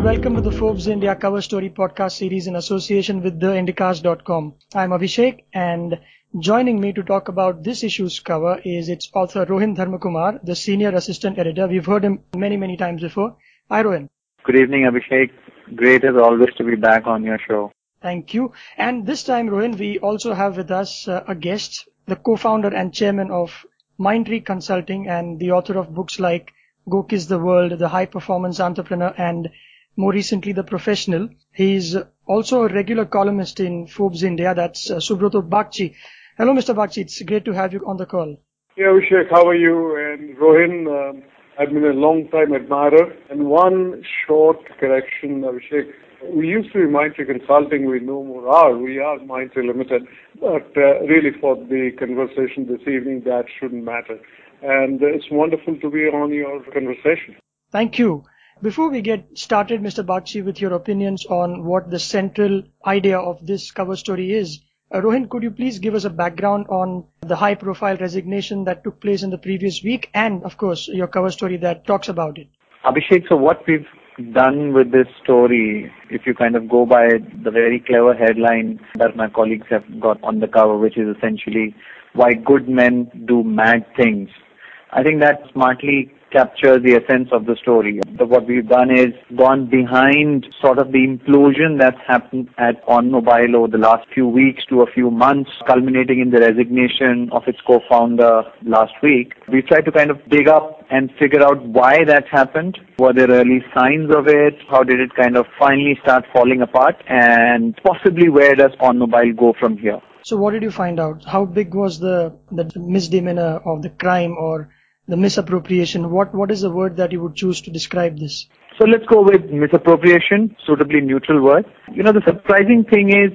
and welcome to the Forbes India Cover Story podcast series in association with theindicast.com. I'm Abhishek and joining me to talk about this issue's cover is its author Rohin Dharmakumar, the senior assistant editor. We've heard him many, many times before. Hi Rohin. Good evening Abhishek. Great as always to be back on your show. Thank you. And this time Rohin, we also have with us uh, a guest, the co-founder and chairman of Mindtree Consulting and the author of books like Go Kiss the World, The High Performance Entrepreneur and more recently The Professional. He's also a regular columnist in Forbes India. That's uh, Subroto Bagchi. Hello, Mr. Bagchi. It's great to have you on the call. Yeah, Abhishek, how are you? And Rohin, um, I've been a long time admirer. And one short correction, Abhishek. We used to be Mindtree Consulting, we no more are. We are Mindtree Limited. But uh, really, for the conversation this evening, that shouldn't matter. And it's wonderful to be on your conversation. Thank you. Before we get started, Mr. Bagchi, with your opinions on what the central idea of this cover story is, uh, Rohin, could you please give us a background on the high profile resignation that took place in the previous week and, of course, your cover story that talks about it? Abhishek, so what we've done with this story, if you kind of go by the very clever headline that my colleagues have got on the cover, which is essentially why good men do mad things. I think that smartly captures the essence of the story. But what we've done is gone behind sort of the implosion that's happened at OnMobile over the last few weeks to a few months, culminating in the resignation of its co-founder last week. We tried to kind of dig up and figure out why that happened. Were there early signs of it? How did it kind of finally start falling apart? And possibly where does OnMobile go from here? So what did you find out? How big was the, the misdemeanor of the crime or the misappropriation. What what is the word that you would choose to describe this? So let's go with misappropriation, suitably neutral word. You know, the surprising thing is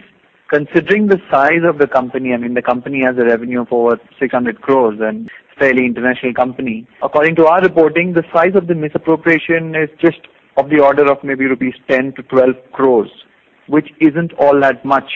considering the size of the company, I mean, the company has a revenue of over 600 crores and fairly international company. According to our reporting, the size of the misappropriation is just of the order of maybe rupees 10 to 12 crores, which isn't all that much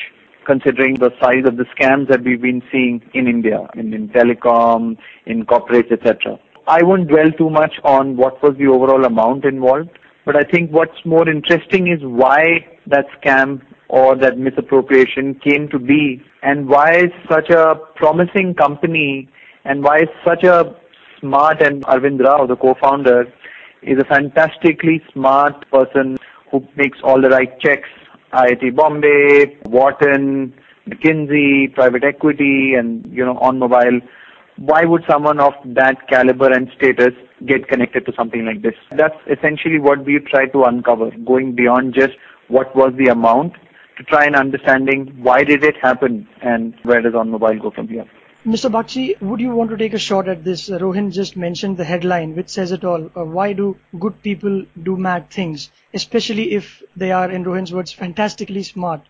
considering the size of the scams that we've been seeing in India, in, in telecom, in corporates, etc. I won't dwell too much on what was the overall amount involved, but I think what's more interesting is why that scam or that misappropriation came to be and why such a promising company and why such a smart and Arvind Rao, the co-founder, is a fantastically smart person who makes all the right checks. IIT Bombay, Wharton, McKinsey, private equity, and you know, OnMobile why would someone of that caliber and status get connected to something like this? That's essentially what we try to uncover, going beyond just what was the amount to try and understanding why did it happen and where does OnMobile go from here. Mr. Bagchi, would you want to take a shot at this? Uh, Rohin just mentioned the headline, which says it all. Uh, why do good people do mad things, especially if they are, in Rohin's words, fantastically smart?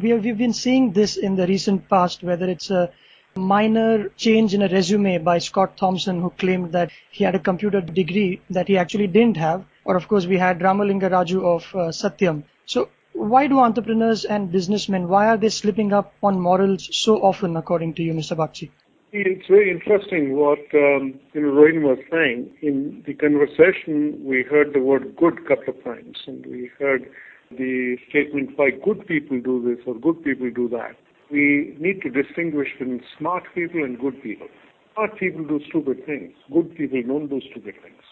We have, we've been seeing this in the recent past, whether it's a minor change in a resume by Scott Thompson who claimed that he had a computer degree that he actually didn't have. Or of course we had Ramalinga Raju of uh, Satyam. So why do entrepreneurs and businessmen, why are they slipping up on morals so often according to you, Mr. Bagchi? It's very interesting what um, you know Rohin was saying. In the conversation, we heard the word "good" a couple of times, and we heard the statement why good people do this or good people do that we need to distinguish between smart people and good people. Smart people do stupid things. Good people don't do stupid things.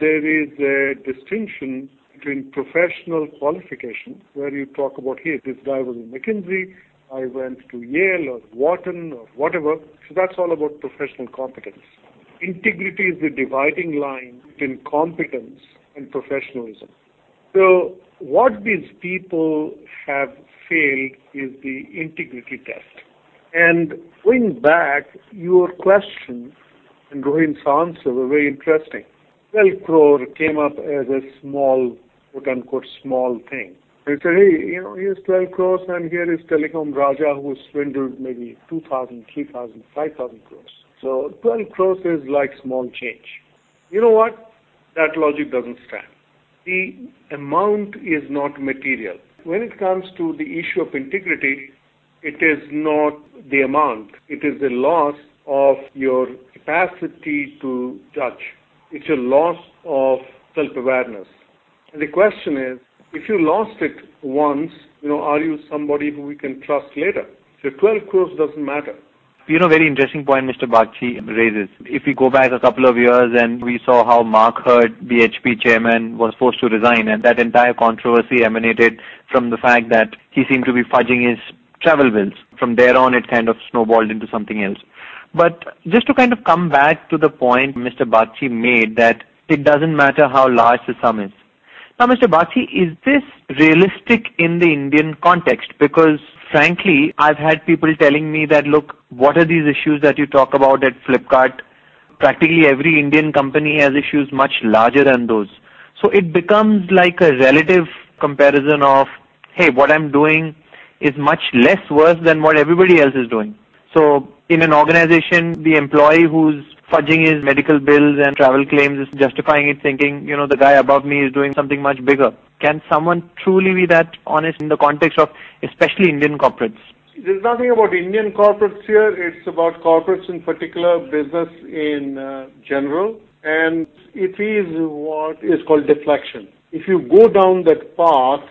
There is a distinction between professional qualification, where you talk about, hey, this guy was in McKinsey, I went to Yale or Wharton or whatever. So that's all about professional competence. Integrity is the dividing line between competence and professionalism. So what these people have failed is the integrity test. And going back, your question and Rohin's answer were very interesting. 12 crore came up as a small, quote unquote, small thing. They said, hey, you know, here's 12 crores and here is Telecom Raja who swindled maybe 2,000, 3,000, 5,000 crores. So 12 crores is like small change. You know what? That logic doesn't stand. The amount is not material. When it comes to the issue of integrity, it is not the amount. It is the loss of your capacity to judge. It's a loss of self-awareness. And the question is, If you lost it once, you know, are you somebody who we can trust later? So 12 crores doesn't matter. You know, very interesting point Mr. Bagchi raises. If we go back a couple of years and we saw how Mark Hurd, BHP chairman, was forced to resign and that entire controversy emanated from the fact that he seemed to be fudging his travel bills. From there on, it kind of snowballed into something else. But just to kind of come back to the point Mr. Bagchi made that it doesn't matter how large the sum is. Now, Mr. Bagchi, is this realistic in the Indian context? Because frankly, I've had people telling me that, look, what are these issues that you talk about at Flipkart? Practically every Indian company has issues much larger than those. So it becomes like a relative comparison of, hey, what I'm doing is much less worse than what everybody else is doing. So in an organization, the employee who's fudging his medical bills and travel claims is justifying it thinking, you know, the guy above me is doing something much bigger. Can someone truly be that honest in the context of especially Indian corporates? There's nothing about Indian corporates here. It's about corporates in particular, business in uh, general. And it is what is called deflection. If you go down that path,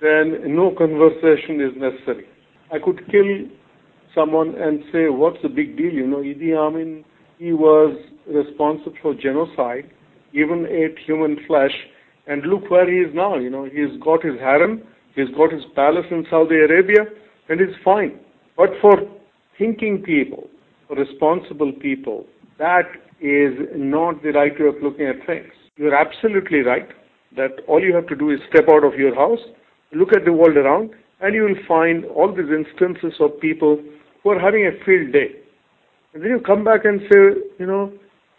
then no conversation is necessary. I could kill someone and say, what's the big deal? You know, Idi Amin he was responsible for genocide, even ate human flesh, and look where he is now. You know, he's got his harem, he's got his palace in Saudi Arabia, and he's fine. But for thinking people, for responsible people, that is not the right way of looking at things. You're absolutely right that all you have to do is step out of your house, look at the world around, and you will find all these instances of people who are having a field day. And then you come back and say, you know,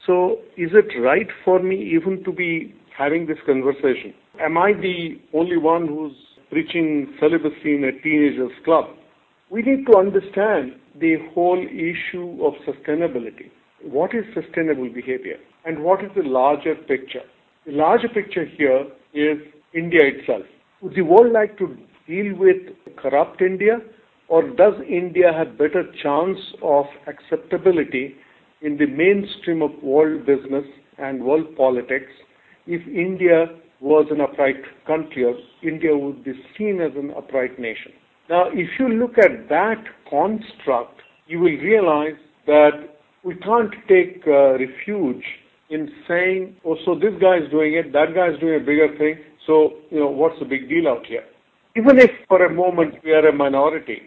so is it right for me even to be having this conversation? Am I the only one who's preaching celibacy in a teenager's club? We need to understand the whole issue of sustainability. What is sustainable behavior? And what is the larger picture? The larger picture here is India itself. Would the world like to deal with corrupt India or does India have better chance of acceptability in the mainstream of world business and world politics if India was an upright country or India would be seen as an upright nation? Now, if you look at that construct, you will realize that we can't take uh, refuge in saying, oh, so this guy is doing it, that guy is doing a bigger thing, so, you know, what's the big deal out here? Even if for a moment we are a minority,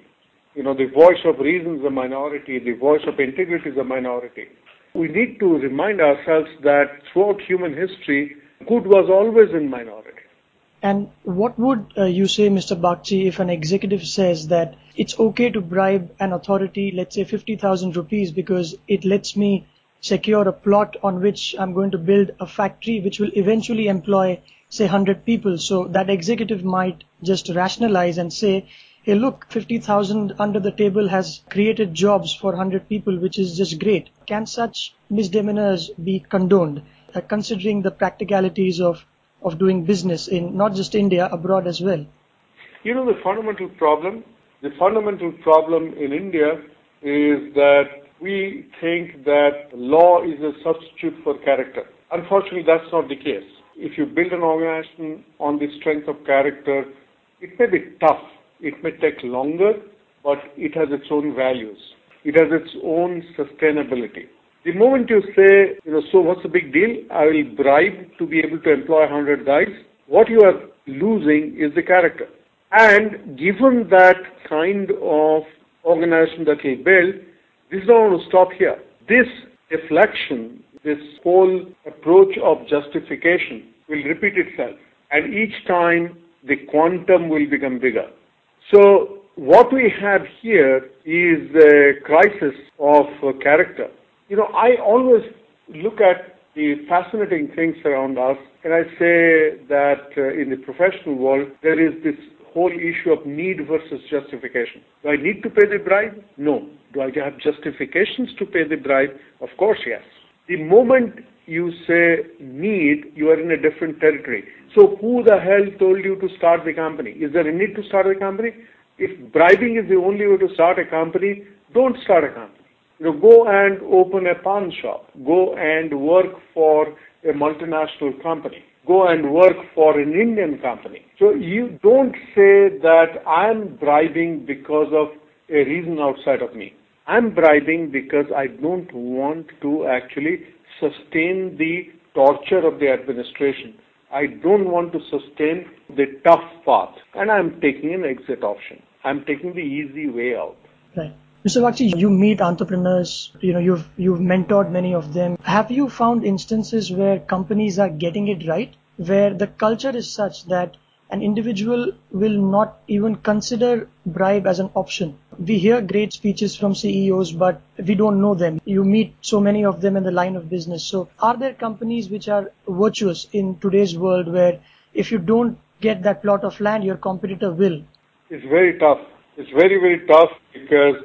you know, the voice of reason is a minority, the voice of integrity is a minority. We need to remind ourselves that throughout human history, good was always in minority. And what would uh, you say, Mr. Bagchi, if an executive says that it's okay to bribe an authority, let's say 50,000 rupees, because it lets me secure a plot on which I'm going to build a factory which will eventually employ, say, 100 people. So that executive might just rationalize and say, hey look, 50,000 under the table has created jobs for 100 people, which is just great. Can such misdemeanors be condoned, uh, considering the practicalities of, of doing business in not just India, abroad as well? You know, the fundamental problem, the fundamental problem in India is that we think that law is a substitute for character. Unfortunately, that's not the case. If you build an organization on the strength of character, it may be tough it may take longer, but it has its own values. It has its own sustainability. The moment you say, you know, so what's the big deal? I will bribe to be able to employ 100 guys. What you are losing is the character. And given that kind of organization that we build, this is not going to stop here. This deflection, this whole approach of justification will repeat itself. And each time the quantum will become bigger. So what we have here is a crisis of character. You know, I always look at the fascinating things around us, and I say that uh, in the professional world, there is this whole issue of need versus justification. Do I need to pay the bribe? No. Do I have justifications to pay the bribe? Of course, yes. The moment you say need, you are in a different territory. So who the hell told you to start the company? Is there a need to start a company? If bribing is the only way to start a company, don't start a company. You know, go and open a pawn shop. Go and work for a multinational company. go and work for an Indian company. So you don't say that I'm bribing because of a reason outside of me. I'm bribing because I don't want to actually sustain the torture of the administration. I don't want to sustain the tough path and I'm taking an exit option. I'm taking the easy way out. Right. Mr. Bagchi, you meet entrepreneurs, you know, you've, you've mentored many of them. Have you found instances where companies are getting it right? Where the culture is such that an individual will not even consider bribe as an option. We hear great speeches from CEOs, but we don't know them. You meet so many of them in the line of business. So are there companies which are virtuous in today's world where if you don't get that plot of land, your competitor will? It's very tough. It's very, very tough because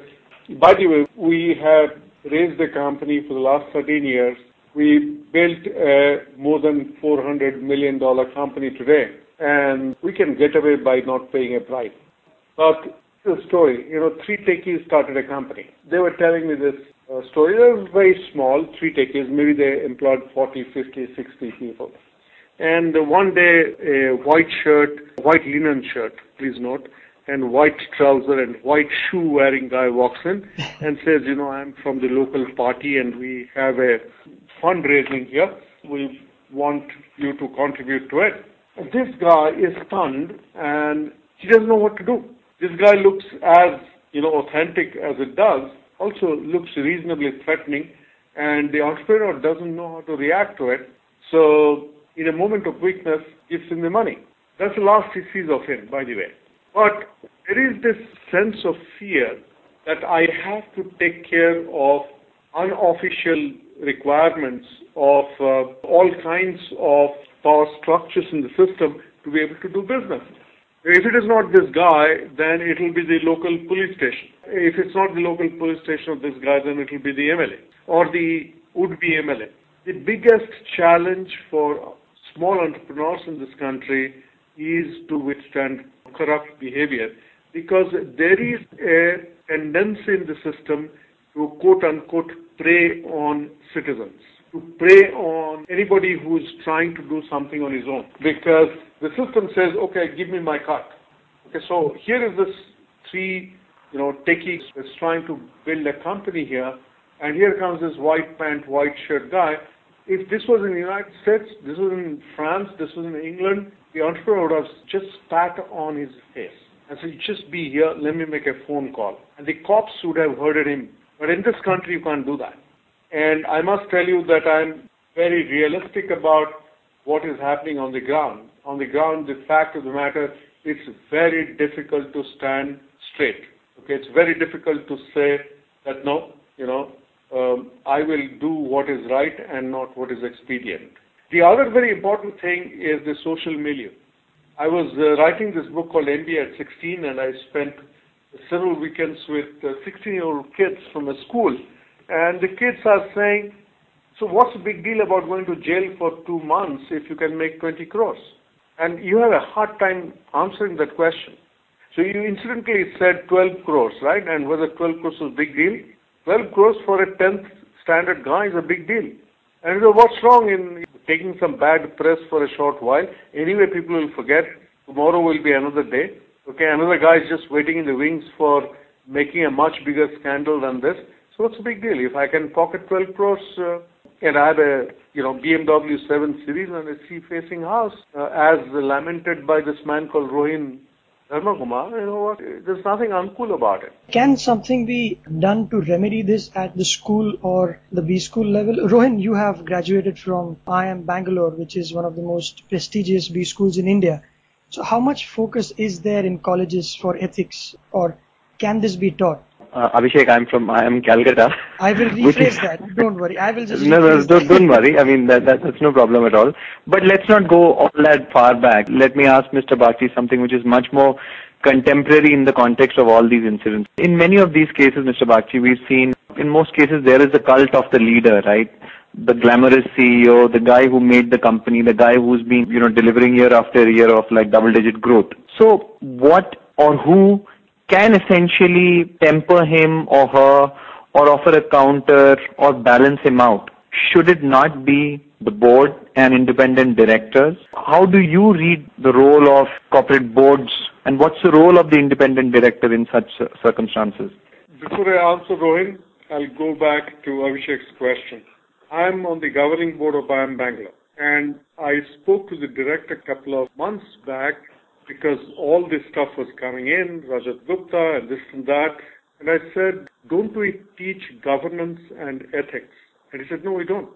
by the way, we have raised the company for the last 13 years. We built a more than $400 million company today, and we can get away by not paying a price. But the story, you know, three techies started a company. They were telling me this uh, story. They were very small, three techies. Maybe they employed 40, 50, 60 people. And one day, a white shirt, white linen shirt, please note, and white trouser and white shoe wearing guy walks in and says, you know, I'm from the local party and we have a fundraising here. We want you to contribute to it. This guy is stunned and he doesn't know what to do. This guy looks as, you know, authentic as it does, also looks reasonably threatening and the entrepreneur doesn't know how to react to it. So in a moment of weakness, gives him the money. That's the last he sees of him, by the way. But there is this sense of fear that I have to take care of unofficial requirements of uh, all kinds of power structures in the system to be able to do business. If it is not this guy, then it will be the local police station. If it's not the local police station of this guy, then it will be the MLA or the would-be MLA. The biggest challenge for small entrepreneurs in this country is to withstand corrupt behavior because there is a tendency in the system to quote unquote prey on citizens, to prey on anybody who's trying to do something on his own. Because the system says, okay, give me my cut. Okay, so here is this three, you know, techies that's trying to build a company here, and here comes this white pant, white shirt guy. If this was in the United States, this was in France, this was in England, the entrepreneur would have just spat on his face and said, just be here, let me make a phone call. And the cops would have herded him. But in this country, you can't do that. And I must tell you that I'm very realistic about what is happening on the ground. On the ground, the fact of the matter, it's very difficult to stand straight. Okay, it's very difficult to say that no, you know, um, I will do what is right and not what is expedient. The other very important thing is the social milieu. I was uh, writing this book called MBA at 16, and I spent several weekends with 16-year-old kids from a school, the kids are saying, "So what's the big deal about going to jail for two months if you can make 20 crores?" And you have a hard time answering that question. So you incidentally said 12 crores, right? And whether 12 crores was a big deal? 12 crores for a 10th standard guy is a big deal. And what's wrong in taking some bad press for a short while? Anyway, people will forget. Tomorrow will be another day. Okay, another guy is just waiting in the wings for making a much bigger scandal than this. What's the big deal? If I can pocket 12 crores uh, and I have a you know BMW 7 Series and a sea-facing house, uh, as lamented by this man called Rohin Dharmakumar, you know what? There's nothing uncool about it. Can something be done to remedy this at the school or the B school level? Rohin, you have graduated from IIM Bangalore, which is one of the most prestigious B schools in India. So how much focus is there in colleges for ethics or can this be taught? Uh, Abhishek, I'm from IIM Calcutta. I will rephrase that. Don't worry. I will just. No, no, don't, don't worry. I mean, that, that, that's no problem at all. But let's not go all that far back. Let me ask Mr. Bagchi something which is much more contemporary in the context of all these incidents. In many of these cases, Mr. Bagchi, we've seen, in most cases, there is a cult of the leader, right? The glamorous CEO, the guy who made the company, the guy who's been, you know, delivering year after year of like double digit growth. So what or who can essentially temper him or her or offer a counter or balance him out. should it not be the board and independent directors? How do you read the role of corporate boards and what's the role of the independent director in such circumstances? Before I answer Rohin, I'll go back to Abhishek's question. I'm on the governing board of IIM Bangalore and I spoke to the director a couple of months back because all this stuff was coming in, Rajat Gupta and this and that. And I said, don't we teach governance and ethics? And he said, no, we don't.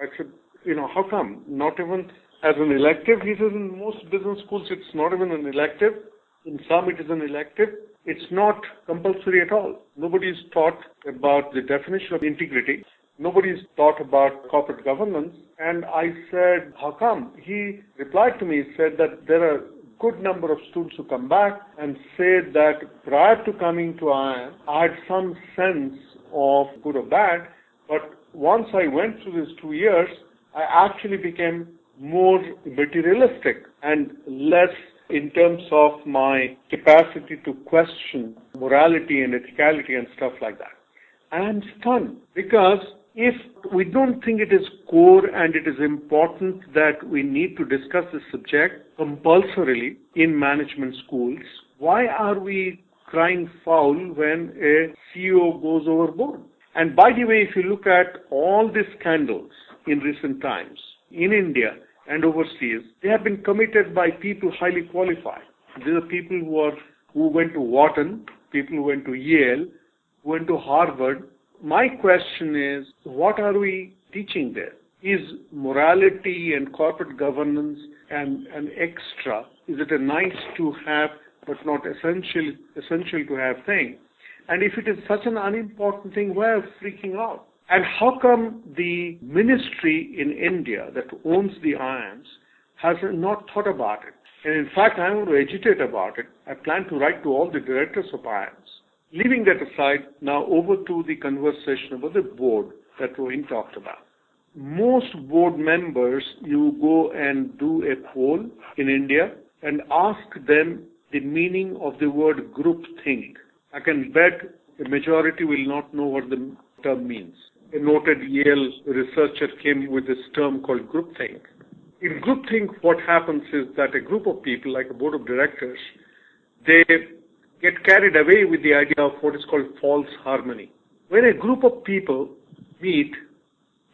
I said, you know, how come? Not even as an elective? He says, in most business schools, it's not even an elective. In some, it is an elective. It's not compulsory at all. Nobody is taught about the definition of integrity. Nobody is taught about corporate governance. And I said, how come? He replied to me, said that there are good number of students who come back and say that prior to coming to IIM, I had some sense of good or bad, but once I went through these two years, I actually became more materialistic and less in terms of my capacity to question morality and ethicality and stuff like that. I am stunned because if we don't think it is core and it is important that we need to discuss this subject compulsorily in management schools, why are we crying foul when a CEO goes overboard? And by the way, if you look at all the scandals in recent times in India and overseas, they have been committed by people highly qualified. These are people who are who went to Wharton, people who went to Yale, who went to Harvard, my question is, what are we teaching there? Is morality and corporate governance an, an extra? Is it a nice to have but not essential essential to have thing? And if it is such an unimportant thing, why are freaking out? And how come the ministry in India that owns the IIMs has not thought about it? And in fact, I'm going to agitate about it. I plan to write to all the directors of IIMs Leaving that aside, now over to the conversation about the board that Rohin talked about. Most board members, you go and do a poll in India and ask them the meaning of the word group think. I can bet the majority will not know what the term means. A noted Yale researcher came with this term called groupthink. In groupthink, what happens is that a group of people, like a board of directors, they get carried away with the idea of what is called false harmony. When a group of people meet,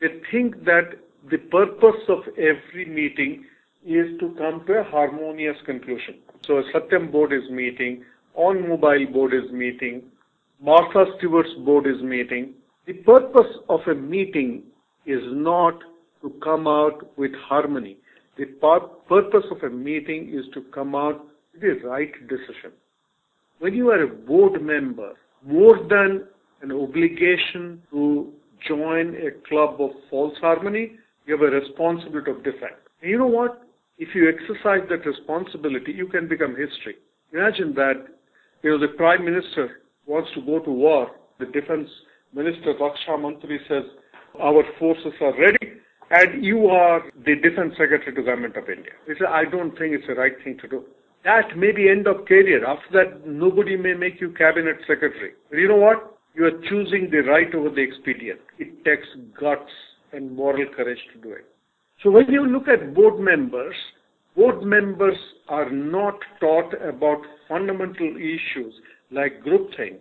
they think that the purpose of every meeting is to come to a harmonious conclusion. So a Satyam board is meeting, OnMobile board is meeting, Martha Stewart's board is meeting. The purpose of a meeting is not to come out with harmony. The purpose of a meeting is to come out with the right decision when you are a board member, more than an obligation to join a club of false harmony, you have a responsibility of defense. And you know what? If you exercise that responsibility, you can become history. Imagine that, you know, the prime minister wants to go to war. The defense minister, Raksha Mantri, says, our forces are ready, and you are the defense secretary to government of India. He said, I don't think it's the right thing to do. That may be end of career. After that, nobody may make you cabinet secretary. But you know what? You are choosing the right over the expedient. It takes guts and moral courage to do it. So when you look at board members, board members are not taught about fundamental issues like groupthink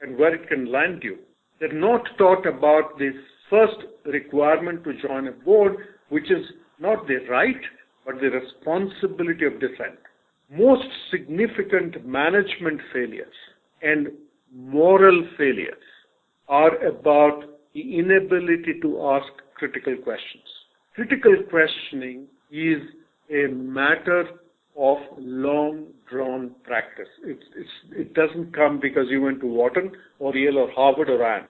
and where it can land you. They're not taught about the first requirement to join a board, which is not the right, but the responsibility of dissent most significant management failures and moral failures are about the inability to ask critical questions. Critical questioning is a matter of long drawn practice. It's, it's, it doesn't come because you went to Wharton or Yale or Harvard or IIM.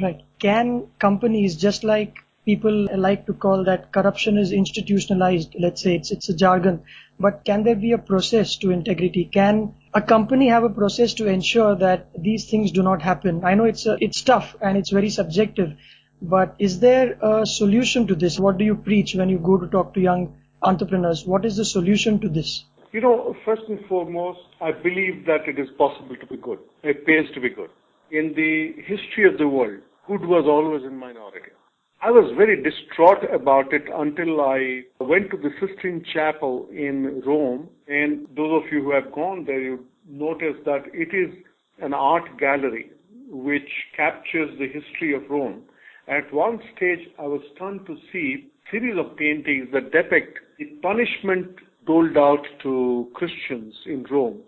Right. Can companies, just like people like to call that corruption is institutionalized, let's say it's, it's a jargon, but can there be a process to integrity? Can a company have a process to ensure that these things do not happen? I know it's a, it's tough and it's very subjective, but is there a solution to this? What do you preach when you go to talk to young entrepreneurs? What is the solution to this? You know, first and foremost, I believe that it is possible to be good. It pays to be good. In the history of the world, good was always in minority. I was very distraught about it until I went to the Sistine Chapel in Rome. And those of you who have gone there, you notice that it is an art gallery which captures the history of Rome. At one stage, I was stunned to see a series of paintings that depict the punishment doled out to Christians in Rome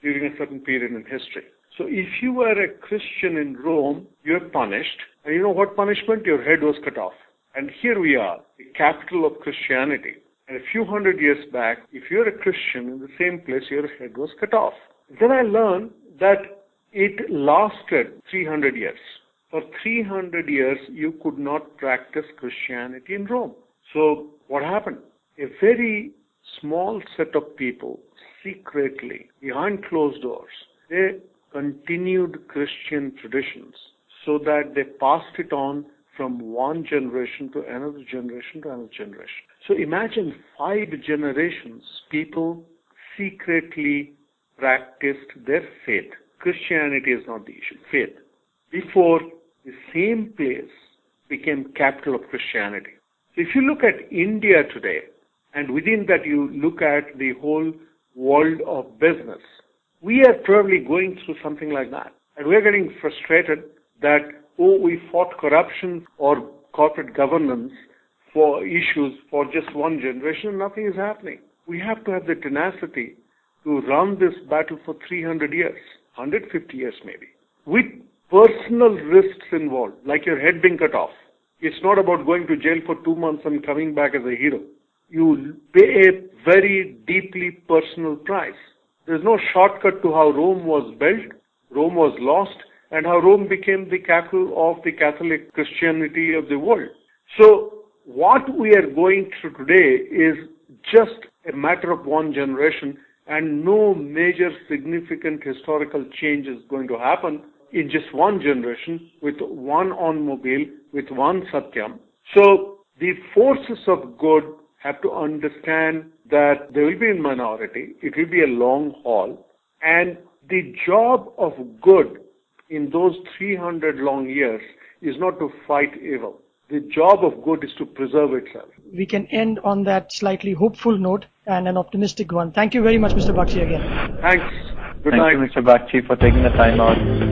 during a certain period in history. So if you were a Christian in Rome, you're punished. And you know what punishment? Your head was cut off. And here we are, the capital of Christianity. And a few hundred years back, if you're a Christian in the same place, your head was cut off. Then I learned that it lasted 300 years. For 300 years, you could not practice Christianity in Rome. So what happened? A very small set of people secretly, behind closed doors, they continued Christian traditions so that they passed it on from one generation to another generation to another generation. So imagine five generations, people secretly practiced their faith. Christianity is not the issue, faith. Before the same place became capital of Christianity. If you look at India today, and within that you look at the whole world of business, we are probably going through something like that. And we're getting frustrated that, oh, we fought corruption or corporate governance for issues for just one generation, nothing is happening. We have to have the tenacity to run this battle for 300 years, 150 years maybe, with personal risks involved, like your head being cut off. It's not about going to jail for two months and coming back as a hero. You pay a very deeply personal price. There's no shortcut to how Rome was built, Rome was lost, and how Rome became the capital of the Catholic Christianity of the world. So, what we are going through today is just a matter of one generation, and no major significant historical change is going to happen in just one generation with one OnMobile, with one Satyam. So the forces of good have to understand that they will be in minority, it will be a long haul, and the job of good in those 300 long years is not to fight evil. The job of good is to preserve itself. We can end on that slightly hopeful note and an optimistic one. Thank you very much, Mr. Bagchi, again. Thanks. Good Thank night. you, Mr. Bagchi, for taking the time out.